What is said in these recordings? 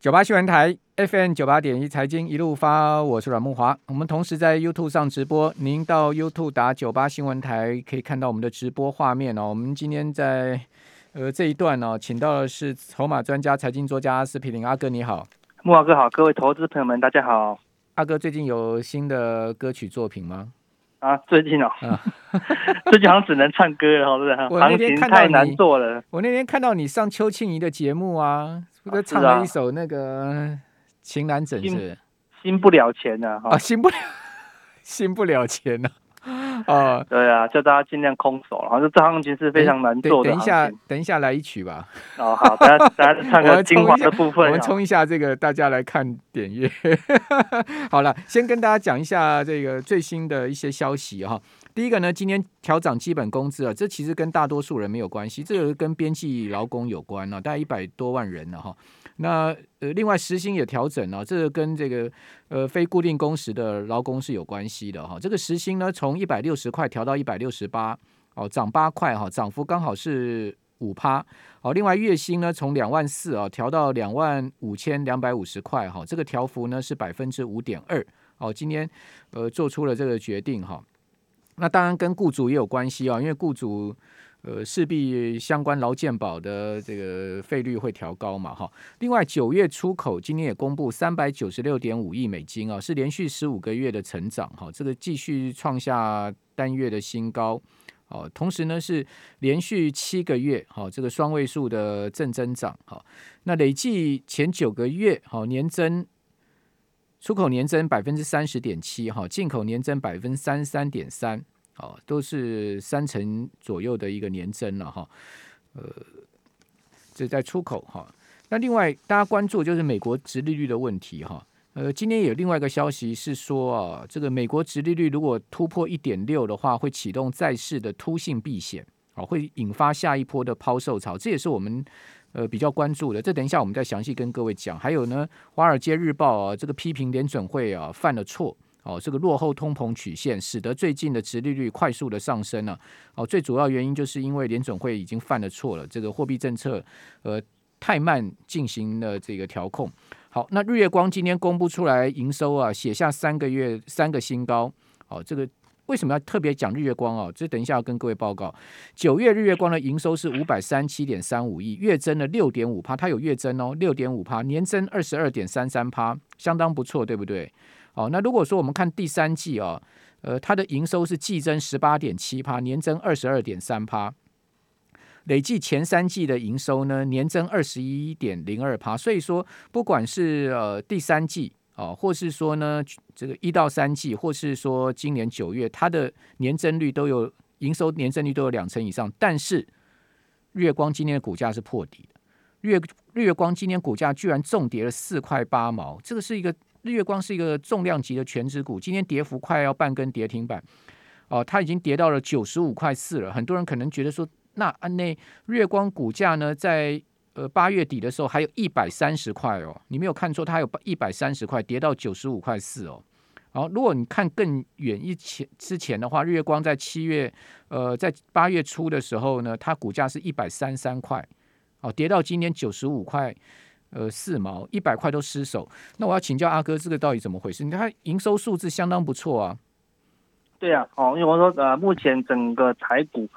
九八新闻台 FM 九八点一财经一路发，我是阮木华。我们同时在 YouTube 上直播，您到 YouTube 打九八新闻台可以看到我们的直播画面哦。我们今天在呃这一段呢，请到的是筹码专家、财经作家阿司匹林阿哥，你好，木华哥好，各位投资朋友们大家好。阿哥最近有新的歌曲作品吗？啊，最近哦，最近好像只能唱歌了，是不是？行情太难做了。我那天看到你上邱庆怡的节目啊。都唱了一首那个《情难枕》是，新不了钱呢，啊，新不了，新不了钱呢，啊，对啊，叫大家尽量空手，然后这行情是非常难做的。等一下，等一下来一曲吧。哦，好，大家大家唱个精华的部分，我们冲一下这个，大家来看点阅。好了，先跟大家讲一下这个最新的一些消息哈。第一个呢，今天调涨基本工资啊，这其实跟大多数人没有关系，这个跟边际劳工有关呢，大概一百多万人了哈。那呃，另外时薪也调整了，这个跟这个呃非固定工时的劳工是有关系的哈。这个时薪呢，从一百六十块调到一百六十八，哦，涨八块哈，涨幅刚好是五趴。好，另外月薪呢，从两万四啊调到两万五千两百五十块哈，这个调幅呢是百分之五点二。哦，今天呃做出了这个决定哈。那当然跟雇主也有关系啊，因为雇主呃势必相关劳健保的这个费率会调高嘛，哈。另外九月出口今天也公布三百九十六点五亿美金啊，是连续十五个月的成长，哈，这个继续创下单月的新高，哦，同时呢是连续七个月，哈，这个双位数的正增长，哈。那累计前九个月，好年增。出口年增百分之三十点七，哈，进口年增百分之三十三点三，哦，都是三成左右的一个年增了，哈，呃，这在出口哈。那另外大家关注就是美国殖利率的问题，哈，呃，今天有另外一个消息是说啊，这个美国殖利率如果突破一点六的话，会启动债市的突性避险，哦，会引发下一波的抛售潮，这也是我们。呃，比较关注的，这等一下我们再详细跟各位讲。还有呢，《华尔街日报》啊，这个批评联准会啊犯了错哦，这个落后通膨曲线，使得最近的殖利率快速的上升了。哦，最主要原因就是因为联准会已经犯了错了，这个货币政策呃太慢进行了这个调控。好，那日月光今天公布出来营收啊，写下三个月三个新高。哦，这个。为什么要特别讲日月光哦？这等一下要跟各位报告。九月日月光的营收是五百三七点三五亿，月增了六点五趴，它有月增哦，六点五趴，年增二十二点三三趴，相当不错，对不对？好，那如果说我们看第三季哦，呃，它的营收是季增十八点七趴，年增二十二点三趴，累计前三季的营收呢，年增二十一点零二趴，所以说不管是呃第三季。哦，或是说呢，这个一到三季，或是说今年九月，它的年增率都有营收年增率都有两成以上，但是月光今天的股价是破底的，月月光今天股价居然重跌了四块八毛，这个是一个月光是一个重量级的全值股，今天跌幅快要半根跌停板，哦，它已经跌到了九十五块四了，很多人可能觉得说，那安内月光股价呢在。呃，八月底的时候还有一百三十块哦，你没有看错，它有一百三十块跌到九十五块四哦。好，如果你看更远一前之前的话，日月光在七月，呃，在八月初的时候呢，它股价是一百三三块，哦，跌到今年九十五块，呃，四毛，一百块都失手。那我要请教阿哥，这个到底怎么回事？你看营收数字相当不错啊。对啊，哦，因为我说呃，目前整个台股。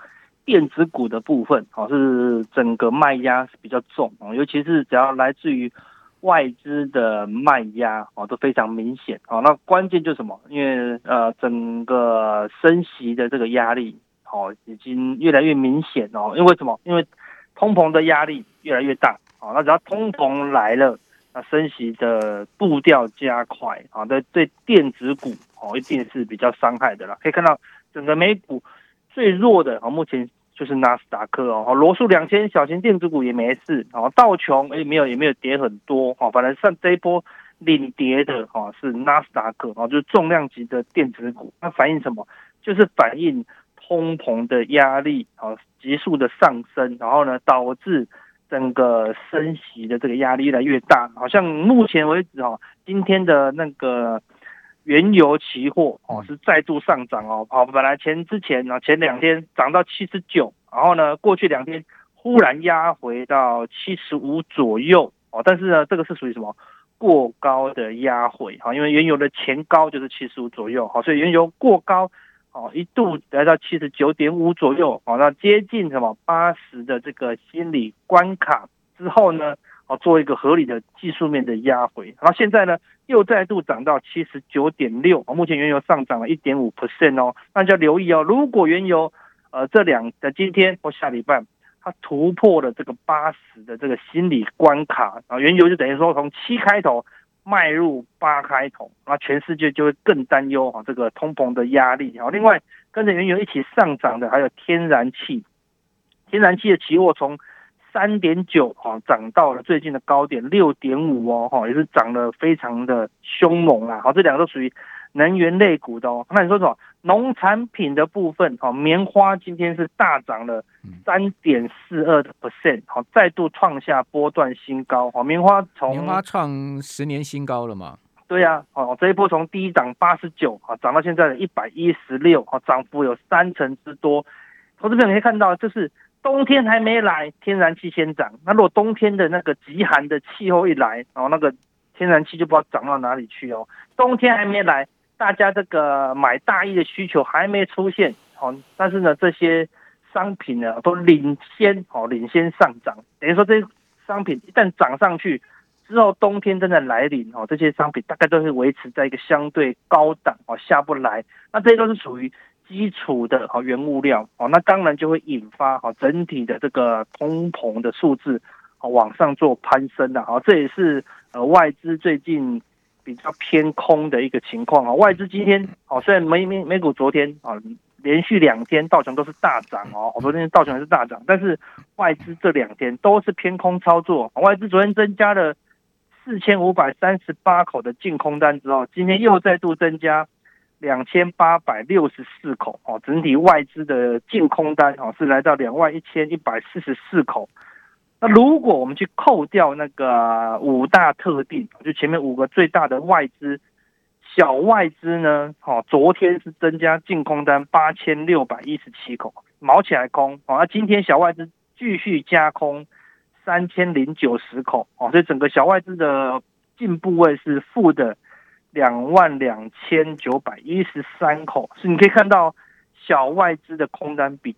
电子股的部分，哦，是整个卖压是比较重哦，尤其是只要来自于外资的卖压，哦，都非常明显哦。那关键就是什么？因为呃，整个升息的这个压力，哦，已经越来越明显哦。因为什么？因为通膨的压力越来越大，哦，那只要通膨来了，那升息的步调加快，啊，对对，电子股哦，一定是比较伤害的啦。可以看到整个美股。最弱的啊，目前就是纳斯达克哦，罗素两千小型电子股也没事哦，道琼哎没有也没有跌很多哦，反正上这一波领跌的哦是纳斯达克哦，就是重量级的电子股，那反映什么？就是反映通膨的压力啊急速的上升，然后呢导致整个升息的这个压力越来越大，好像目前为止哦，今天的那个。原油期货哦是再度上涨哦，好，本来前之前呢前两天涨到七十九，然后呢过去两天忽然压回到七十五左右哦，但是呢，这个是属于什么？过高的压回哈，因为原油的前高就是七十五左右，好，所以原油过高，哦，一度来到七十九点五左右，好，那接近什么八十的这个心理关卡之后呢，哦，做一个合理的技术面的压回，然后现在呢又再度涨到七十九点六，目前原油上涨了一点五 percent 哦，那就要留意哦，如果原油呃这两的今天或下礼拜。它突破了这个八十的这个心理关卡啊，原油就等于说从七开头迈入八开头，那全世界就会更担忧啊这个通膨的压力啊。另外跟着原油一起上涨的还有天然气，天然气的期货从三点九哈涨到了最近的高点六点五哦哈，也是涨得非常的凶猛啊。好，这两个都属于。能源类股的哦，那你说什么？农产品的部分哦，棉花今天是大涨了三点四二的 percent，好，再度创下波段新高。哦，棉花从棉花创十年新高了嘛？对呀，哦，这一波从低涨八十九，啊，涨到现在的一百一十六，哦，涨幅有三成之多。投资朋友可以看到，就是冬天还没来，天然气先涨。那如果冬天的那个极寒的气候一来，然后那个天然气就不知道涨到哪里去哦。冬天还没来。大家这个买大衣的需求还没出现，哦，但是呢，这些商品呢都领先，哦，领先上涨，等于说这些商品一旦涨上去之后，冬天真的来临，哦，这些商品大概都是维持在一个相对高档，哦，下不来，那这些都是属于基础的，哦，原物料，哦，那当然就会引发，哦，整体的这个通膨的数字，哦，往上做攀升的，哦，这也是呃外资最近。比较偏空的一个情况啊，外资今天哦，虽然美美美股昨天啊连续两天道琼都是大涨哦，昨天道琼是大涨，但是外资这两天都是偏空操作。外资昨天增加了四千五百三十八口的净空单之后，今天又再度增加两千八百六十四口哦，整体外资的净空单哦是来到两万一千一百四十四口。那如果我们去扣掉那个五大特定，就前面五个最大的外资，小外资呢，哦，昨天是增加净空单八千六百一十七口，毛起来空，哦，那今天小外资继续加空三千零九十口，哦，所以整个小外资的净部位是负的两万两千九百一十三口，是你可以看到小外资的空单比。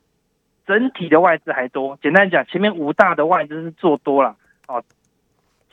整体的外资还多，简单讲，前面五大的外资是做多了哦，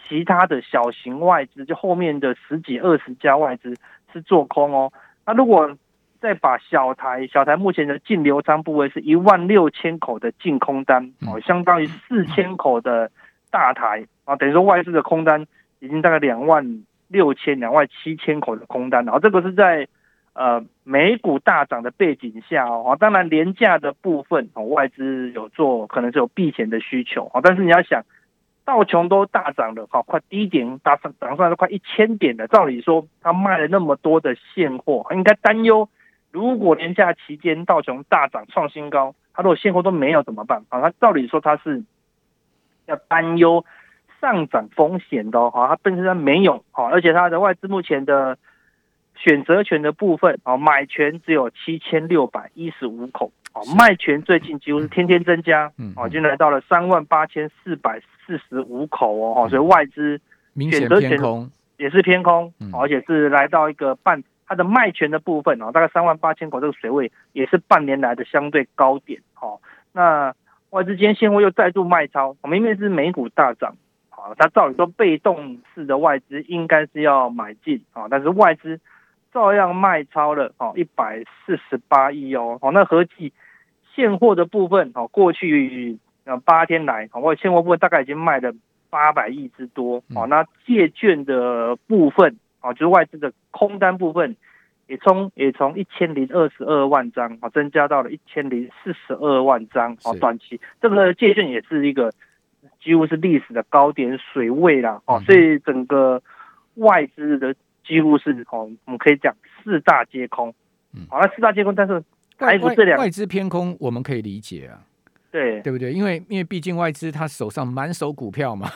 其他的小型外资就后面的十几二十家外资是做空哦。那如果再把小台小台目前的净流仓部位是一万六千口的净空单哦，相当于四千口的大台啊，等于说外资的空单已经大概两万六千两万七千口的空单，然后这个是在。呃，美股大涨的背景下哦，当然廉价的部分哦，外资有做，可能是有避险的需求啊。但是你要想，道琼都大涨了，好快低点大上涨上来都快一千点了。照理说，他卖了那么多的现货，应该担忧，如果廉价期间道琼大涨创新高，他如果现货都没有怎么办啊？他照理说他是要担忧上涨风险的哈，它本身没有好，而且它的外资目前的。选择权的部分啊，买权只有七千六百一十五口啊，卖权最近几乎是天天增加，啊，已经来到了三万八千四百四十五口哦，哈，所以外资选择权也是偏空，而且是来到一个半它的卖权的部分哦，大概三万八千口这个水位也是半年来的相对高点，哦，那外资今天现货又再度卖超，明明是美股大涨，啊，它照理说被动式的外资应该是要买进啊，但是外资。照样卖超了哦，一百四十八亿哦，哦，那合计现货的部分哦，过去呃八天来，哦，现货部分大概已经卖了八百亿之多哦，那借券的部分哦，就是外资的空单部分，也从也从一千零二十二万张啊，增加到了一千零四十二万张哦，短期这个借券也是一个几乎是历史的高点水位啦哦，所以整个外资的。几乎是哦，我们可以讲四大皆空，嗯，好，那四大皆空，但是台股这两外资偏空，我们可以理解啊，对对不对？因为因为毕竟外资他手上满手股票嘛，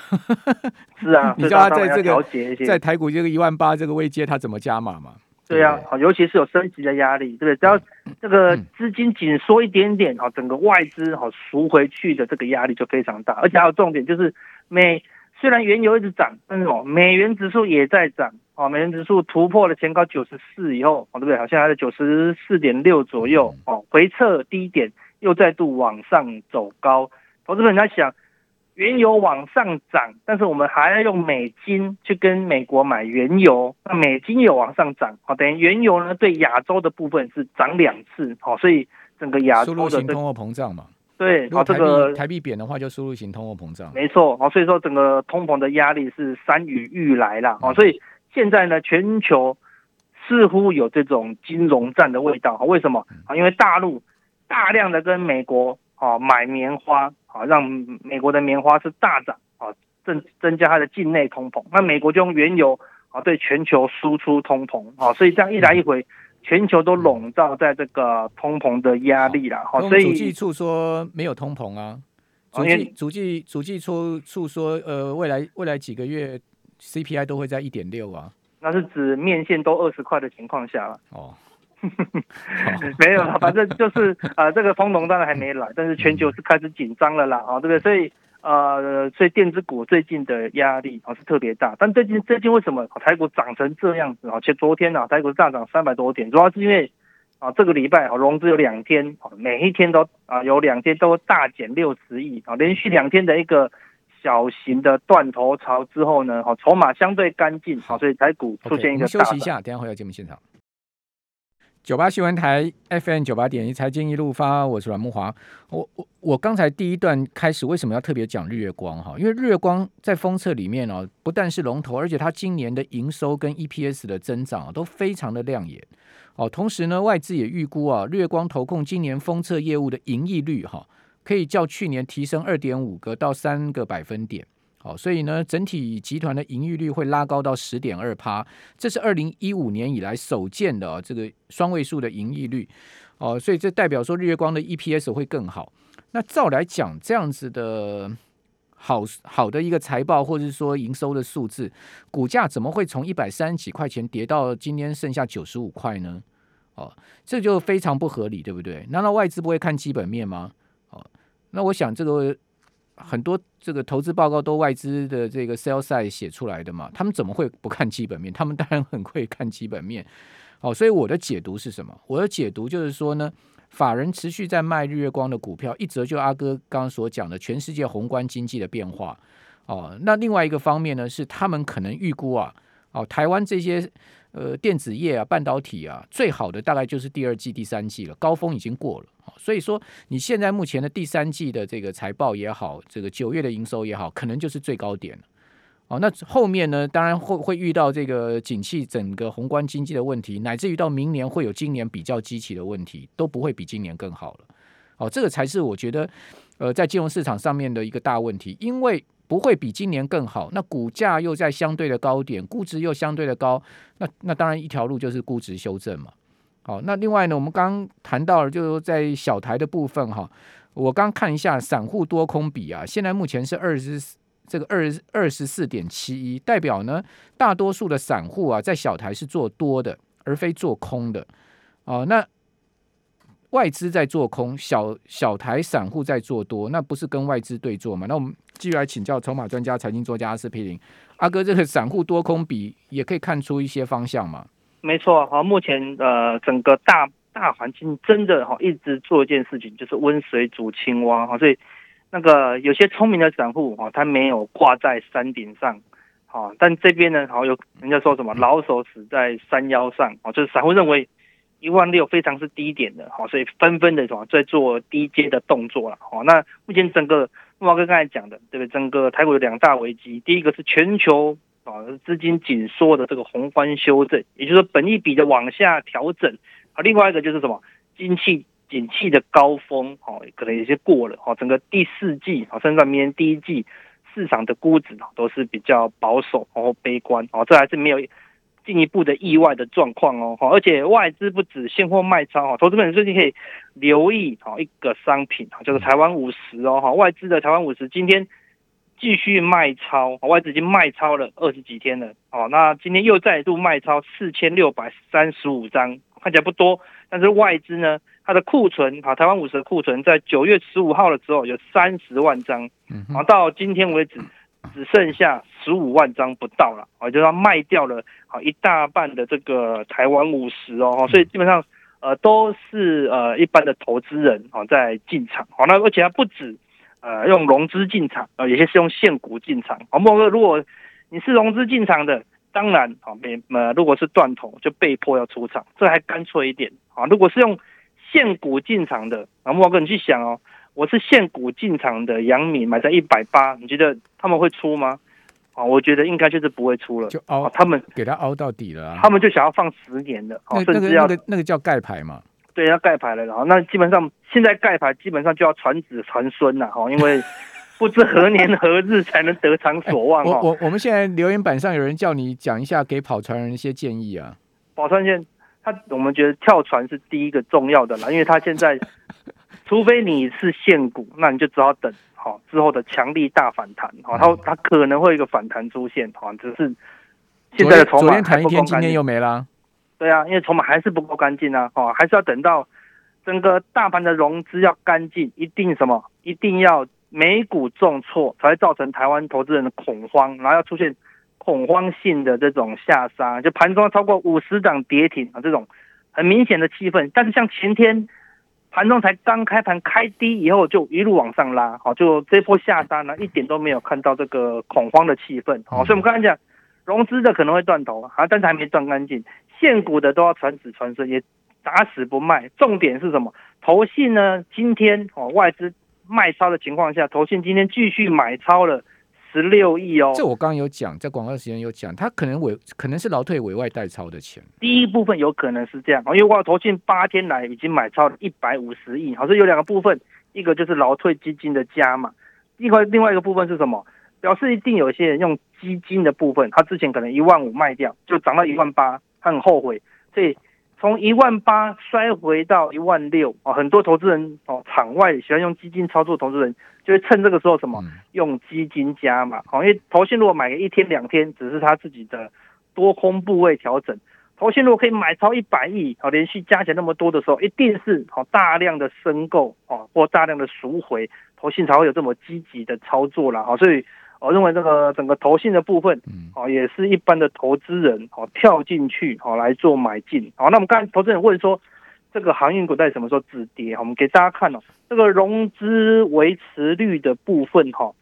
是啊，你知道他在这个在台股这个一万八这个位阶，他怎么加码嘛？对啊，好，尤其是有升级的压力，对不对？只要这个资金紧缩一点点，哦，整个外资好赎回去的这个压力就非常大，而且还有重点就是美虽然原油一直涨，但是哦，美元指数也在涨，哦，美元指数突破了前高九十四以后，哦，对不对？好像还在九十四点六左右，哦，回撤低点又再度往上走高。投资人在想，原油往上涨，但是我们还要用美金去跟美国买原油，那美金有往上涨，哦，等于原油呢对亚洲的部分是涨两次，哦，所以整个亚洲的通货膨胀嘛。对，哦，这个台币贬的话，就输入型通货膨胀。没错，哦，所以说整个通膨的压力是山雨欲来了，哦，所以现在呢，全球似乎有这种金融战的味道，为什么？啊，因为大陆大量的跟美国啊买棉花，啊，让美国的棉花是大涨，啊，增增加它的境内通膨，那美国就用原油啊对全球输出通膨，啊，所以这样一来一回。全球都笼罩在这个通膨的压力了，好，所以主计处说没有通膨啊，主计主计主计处处说，呃，未来未来几个月 CPI 都会在一点六啊，那是指面线都二十块的情况下了，哦，没有了，反正就是呃，这个通膨当然还没来，但是全球是开始紧张了啦，啊，对不对？所以。呃，所以电子股最近的压力啊是特别大，但最近最近为什么台股涨成这样子啊？且昨天呢，台股大涨三百多点，主要是因为啊这个礼拜啊融资有两天啊，每一天都啊有两天都大减六十亿啊，连续两天的一个小型的断头潮之后呢，好筹码相对干净，好，所以台股出现一个休息一下，等下回到节目现场。九八新闻台 FM 九八点一财经一路发，我是阮木华。我我我刚才第一段开始为什么要特别讲日月光哈？因为日月光在封测里面哦，不但是龙头，而且它今年的营收跟 EPS 的增长都非常的亮眼哦。同时呢，外资也预估啊，日月光投控今年封测业务的盈利率哈，可以较去年提升二点五个到三个百分点。好，所以呢，整体集团的盈利率会拉高到十点二趴，这是二零一五年以来首见的这个双位数的盈利率。哦，所以这代表说日月光的 EPS 会更好。那照来讲，这样子的好好的一个财报，或者是说营收的数字，股价怎么会从一百三十几块钱跌到今天剩下九十五块呢？哦，这就非常不合理，对不对？难道外资不会看基本面吗？哦，那我想这个。很多这个投资报告都外资的这个 sell side 写出来的嘛，他们怎么会不看基本面？他们当然很会看基本面。哦，所以我的解读是什么？我的解读就是说呢，法人持续在卖日月光的股票，一则就阿哥刚刚所讲的全世界宏观经济的变化。哦，那另外一个方面呢，是他们可能预估啊，哦，台湾这些。呃，电子业啊，半导体啊，最好的大概就是第二季、第三季了，高峰已经过了。所以说，你现在目前的第三季的这个财报也好，这个九月的营收也好，可能就是最高点了。哦，那后面呢，当然会会遇到这个景气整个宏观经济的问题，乃至于到明年会有今年比较积极的问题，都不会比今年更好了。哦，这个才是我觉得，呃，在金融市场上面的一个大问题，因为。不会比今年更好，那股价又在相对的高点，估值又相对的高，那那当然一条路就是估值修正嘛。好，那另外呢，我们刚谈到了，就是在小台的部分哈，我刚看一下散户多空比啊，现在目前是二十这个二二十四点七一，代表呢大多数的散户啊在小台是做多的，而非做空的。哦，那外资在做空，小小台散户在做多，那不是跟外资对坐吗？那我们。继续来请教筹码专家、财经作家阿司匹林阿哥，这个散户多空比也可以看出一些方向嘛？没错，好，目前呃整个大大环境真的哈一直做一件事情，就是温水煮青蛙哈，所以那个有些聪明的散户哈，他没有挂在山顶上，好，但这边呢，好有人家说什么老手死在山腰上，哦，就是散户认为一万六非常是低点的，好，所以纷纷的什么在做低阶的动作了，好，那目前整个。茂哥刚才讲的，对不对？整个台股有两大危机，第一个是全球啊资金紧缩的这个宏观修正，也就是说本益比的往下调整啊。另外一个就是什么，经济景气的高峰，哦，可能有些过了，哦，整个第四季啊，甚至明年第一季市场的估值都是比较保守，然后悲观，哦，这还是没有。进一步的意外的状况哦，哈，而且外资不止现货卖超哈，投资人最近可以留意哈一个商品哈，就是台湾五十哦，哈，外资的台湾五十今天继续卖超，外资已经卖超了二十几天了，哦，那今天又再度卖超四千六百三十五张，看起来不多，但是外资呢，它的库存啊，台湾五十的库存在九月十五号的时候有三十万张，嗯，到今天为止。只剩下十五万张不到了，啊，就要卖掉了，好一大半的这个台湾五十哦，所以基本上呃都是呃一般的投资人啊在进场，好，那而且还不止呃用融资进场，呃有些是用现股进场，好，莫哥如果你是融资进场的，当然好没呃如果是断头就被迫要出场，这还干脆一点，啊，如果是用现股进场的，啊莫哥你去想哦。我是现股进场的杨敏买在一百八，你觉得他们会出吗？啊，我觉得应该就是不会出了，就凹他们给他凹到底了，他们就想要放十年的，那那个那个那个叫盖牌嘛，对，要盖牌了，然后那基本上现在盖牌基本上就要传子传孙了，哈，因为 不知何年何日才能得偿所望。我我我们现在留言板上有人叫你讲一下给跑船人一些建议啊，跑船线他我们觉得跳船是第一个重要的啦，因为他现在。除非你是现股，那你就只好等好之后的强力大反弹，好，它它可能会有一个反弹出现，好，只是现在的筹码谈一天，今天又没了。对啊，因为筹码还是不够干净啊，哦，还是要等到整个大盘的融资要干净，一定什么，一定要美股重挫，才会造成台湾投资人的恐慌，然后要出现恐慌性的这种下杀，就盘中超过五十涨跌停啊，这种很明显的气氛。但是像前天。盘中才刚开盘开低以后就一路往上拉，好，就这波下杀呢一点都没有看到这个恐慌的气氛，好，所以我们刚才讲融资的可能会断头，啊，但是还没断干净，现股的都要传子传孙，也打死不卖。重点是什么？投信呢？今天哦外资卖超的情况下，投信今天继续买超了。十六亿哦，这我刚刚有讲，在广告时间有讲，他可能委可能是劳退委外代超的钱。第一部分有可能是这样因为我投信八天来已经买超了一百五十亿，好，像有两个部分，一个就是劳退基金的加嘛，另外另外一个部分是什么？表示一定有一些人用基金的部分，他之前可能一万五卖掉，就涨到一万八，他很后悔，所以。从一万八摔回到一万六啊，很多投资人哦，场外喜欢用基金操作，投资人就会趁这个时候什么用基金加嘛，好，因为投信如果买个一天两天，只是他自己的多空部位调整，投信如果可以买超一百亿，哦，连续加起来那么多的时候，一定是好大量的申购哦，或大量的赎回，投信才会有这么积极的操作了，好，所以。我认为这个整个投信的部分，哦，也是一般的投资人哦跳进去哦来做买进。好，那我们刚才投资人问说，这个航运股在什么时候止跌？我们给大家看哦，这个融资维持率的部分哈，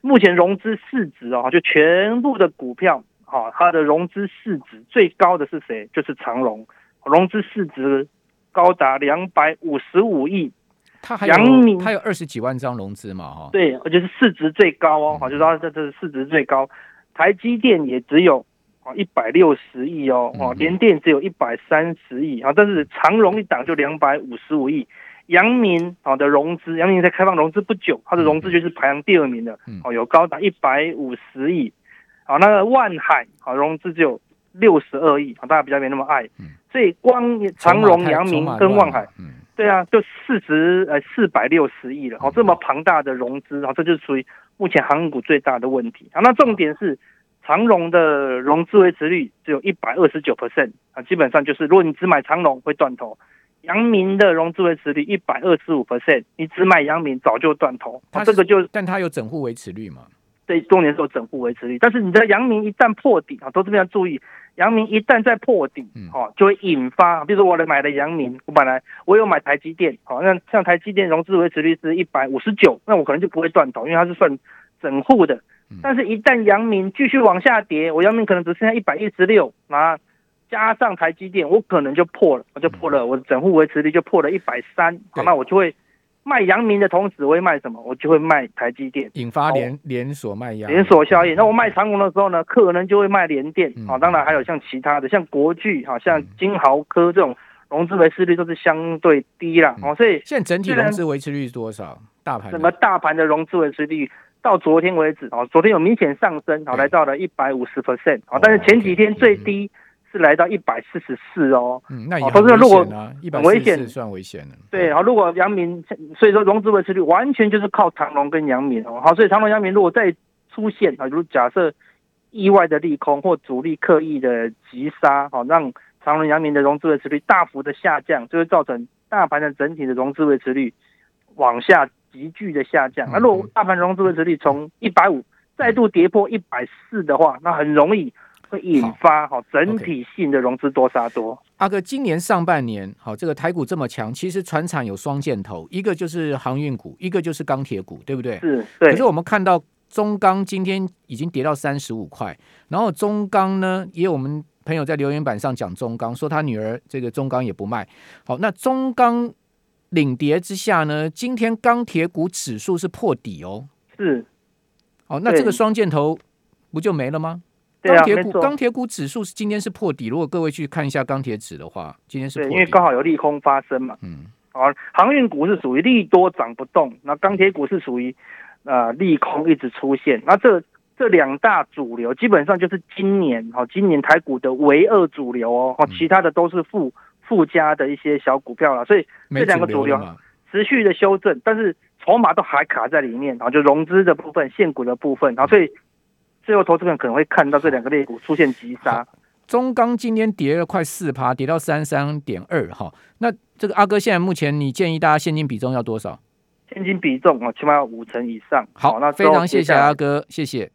目前融资市值哦，就全部的股票哈，它的融资市值最高的是谁？就是长荣，融资市值高达两百五十五亿。它还有它有二十几万张融资嘛，哈，对，而且是市值最高哦，好，就说这这市值最高。台积电也只有啊一百六十亿哦，哦，联电只有一百三十亿啊，但是长荣一档就两百五十五亿。阳明啊的融资，阳明在开放融资不久，它的融资就是排行第二名的，哦，有高达一百五十亿。好，那个万海啊融资只有六十二亿，啊，大家比较没那么爱，所以光长荣、阳明跟万海。对啊，就市值呃四百六十亿了，哦，这么庞大的融资，哦，这就是属于目前航运股最大的问题啊。那重点是长荣的融资维持率只有一百二十九 percent 啊，基本上就是如果你只买长荣会断头。阳明的融资维持率一百二十五 percent，你只买阳明早就断头。它这个就，但它有整户维持率嘛？对，重点是有整户维持率，但是你的阳明一旦破底啊，都这边要注意。阳明一旦再破底，哦，就会引发，比如说我来买的阳明，我本来我有买台积电，好，那像台积电融资维持率是一百五十九，那我可能就不会断头，因为它是算整户的。但是，一旦阳明继续往下跌，我阳明可能只剩下一百一十六，啊，加上台积电，我可能就破了，我就破了，我的整户维持率就破了一百三，好，那我就会。卖阳明的同时，我会卖什么？我就会卖台积电，引发连连锁卖压，连锁效应。那我卖长虹的时候呢，可能就会卖联电啊。当然还有像其他的，像国巨啊，像金豪科这种融资维持率都是相对低啦。哦。所以现在整体融资维持率是多少？大盘整个大盘的融资维持率到昨天为止啊，昨天有明显上升，好来到了一百五十 percent 啊，但是前几天最低。是来到一百四十四哦，嗯，那也很危险啊，一百危险算危险了。对，然后如果阳明，所以说融资维持率完全就是靠长隆跟阳明哦，好，所以长隆、阳明如果再出现啊，如假设意外的利空或主力刻意的急杀，好，让长隆、阳明的融资维持率大幅的下降，就会造成大盘的整体的融资维持率往下急剧的下降。那如果大盘融资维持率从一百五再度跌破一百四的话，那很容易会引发哈整体性的融资多杀多。阿哥，今年上半年好，这个台股这么强，其实船产有双箭头，一个就是航运股，一个就是钢铁股，对不对？是，对。可是我们看到中钢今天已经跌到三十五块，然后中钢呢，也有我们朋友在留言板上讲中钢，说他女儿这个中钢也不卖。好，那中钢领跌之下呢，今天钢铁股指数是破底哦。是。哦，那这个双箭头不就没了吗？钢铁股钢铁股指数是今天是破底。如果各位去看一下钢铁指的话，今天是破因为刚好有利空发生嘛。嗯，好，航运股是属于利多涨不动，那钢铁股是属于呃利空一直出现。那这这两大主流基本上就是今年哈，今年台股的唯二主流哦，其他的都是附附加的一些小股票了。所以这两个主流持续的修正，但是筹码都还卡在里面，然后就融资的部分、现股的部分，然后所以。最后，投资人可能会看到这两个类股出现急杀。中钢今天跌了快四趴，跌到三三点二哈。那这个阿哥现在目前你建议大家现金比重要多少？现金比重啊，起码要五成以上。好，那非常谢谢阿哥，谢谢。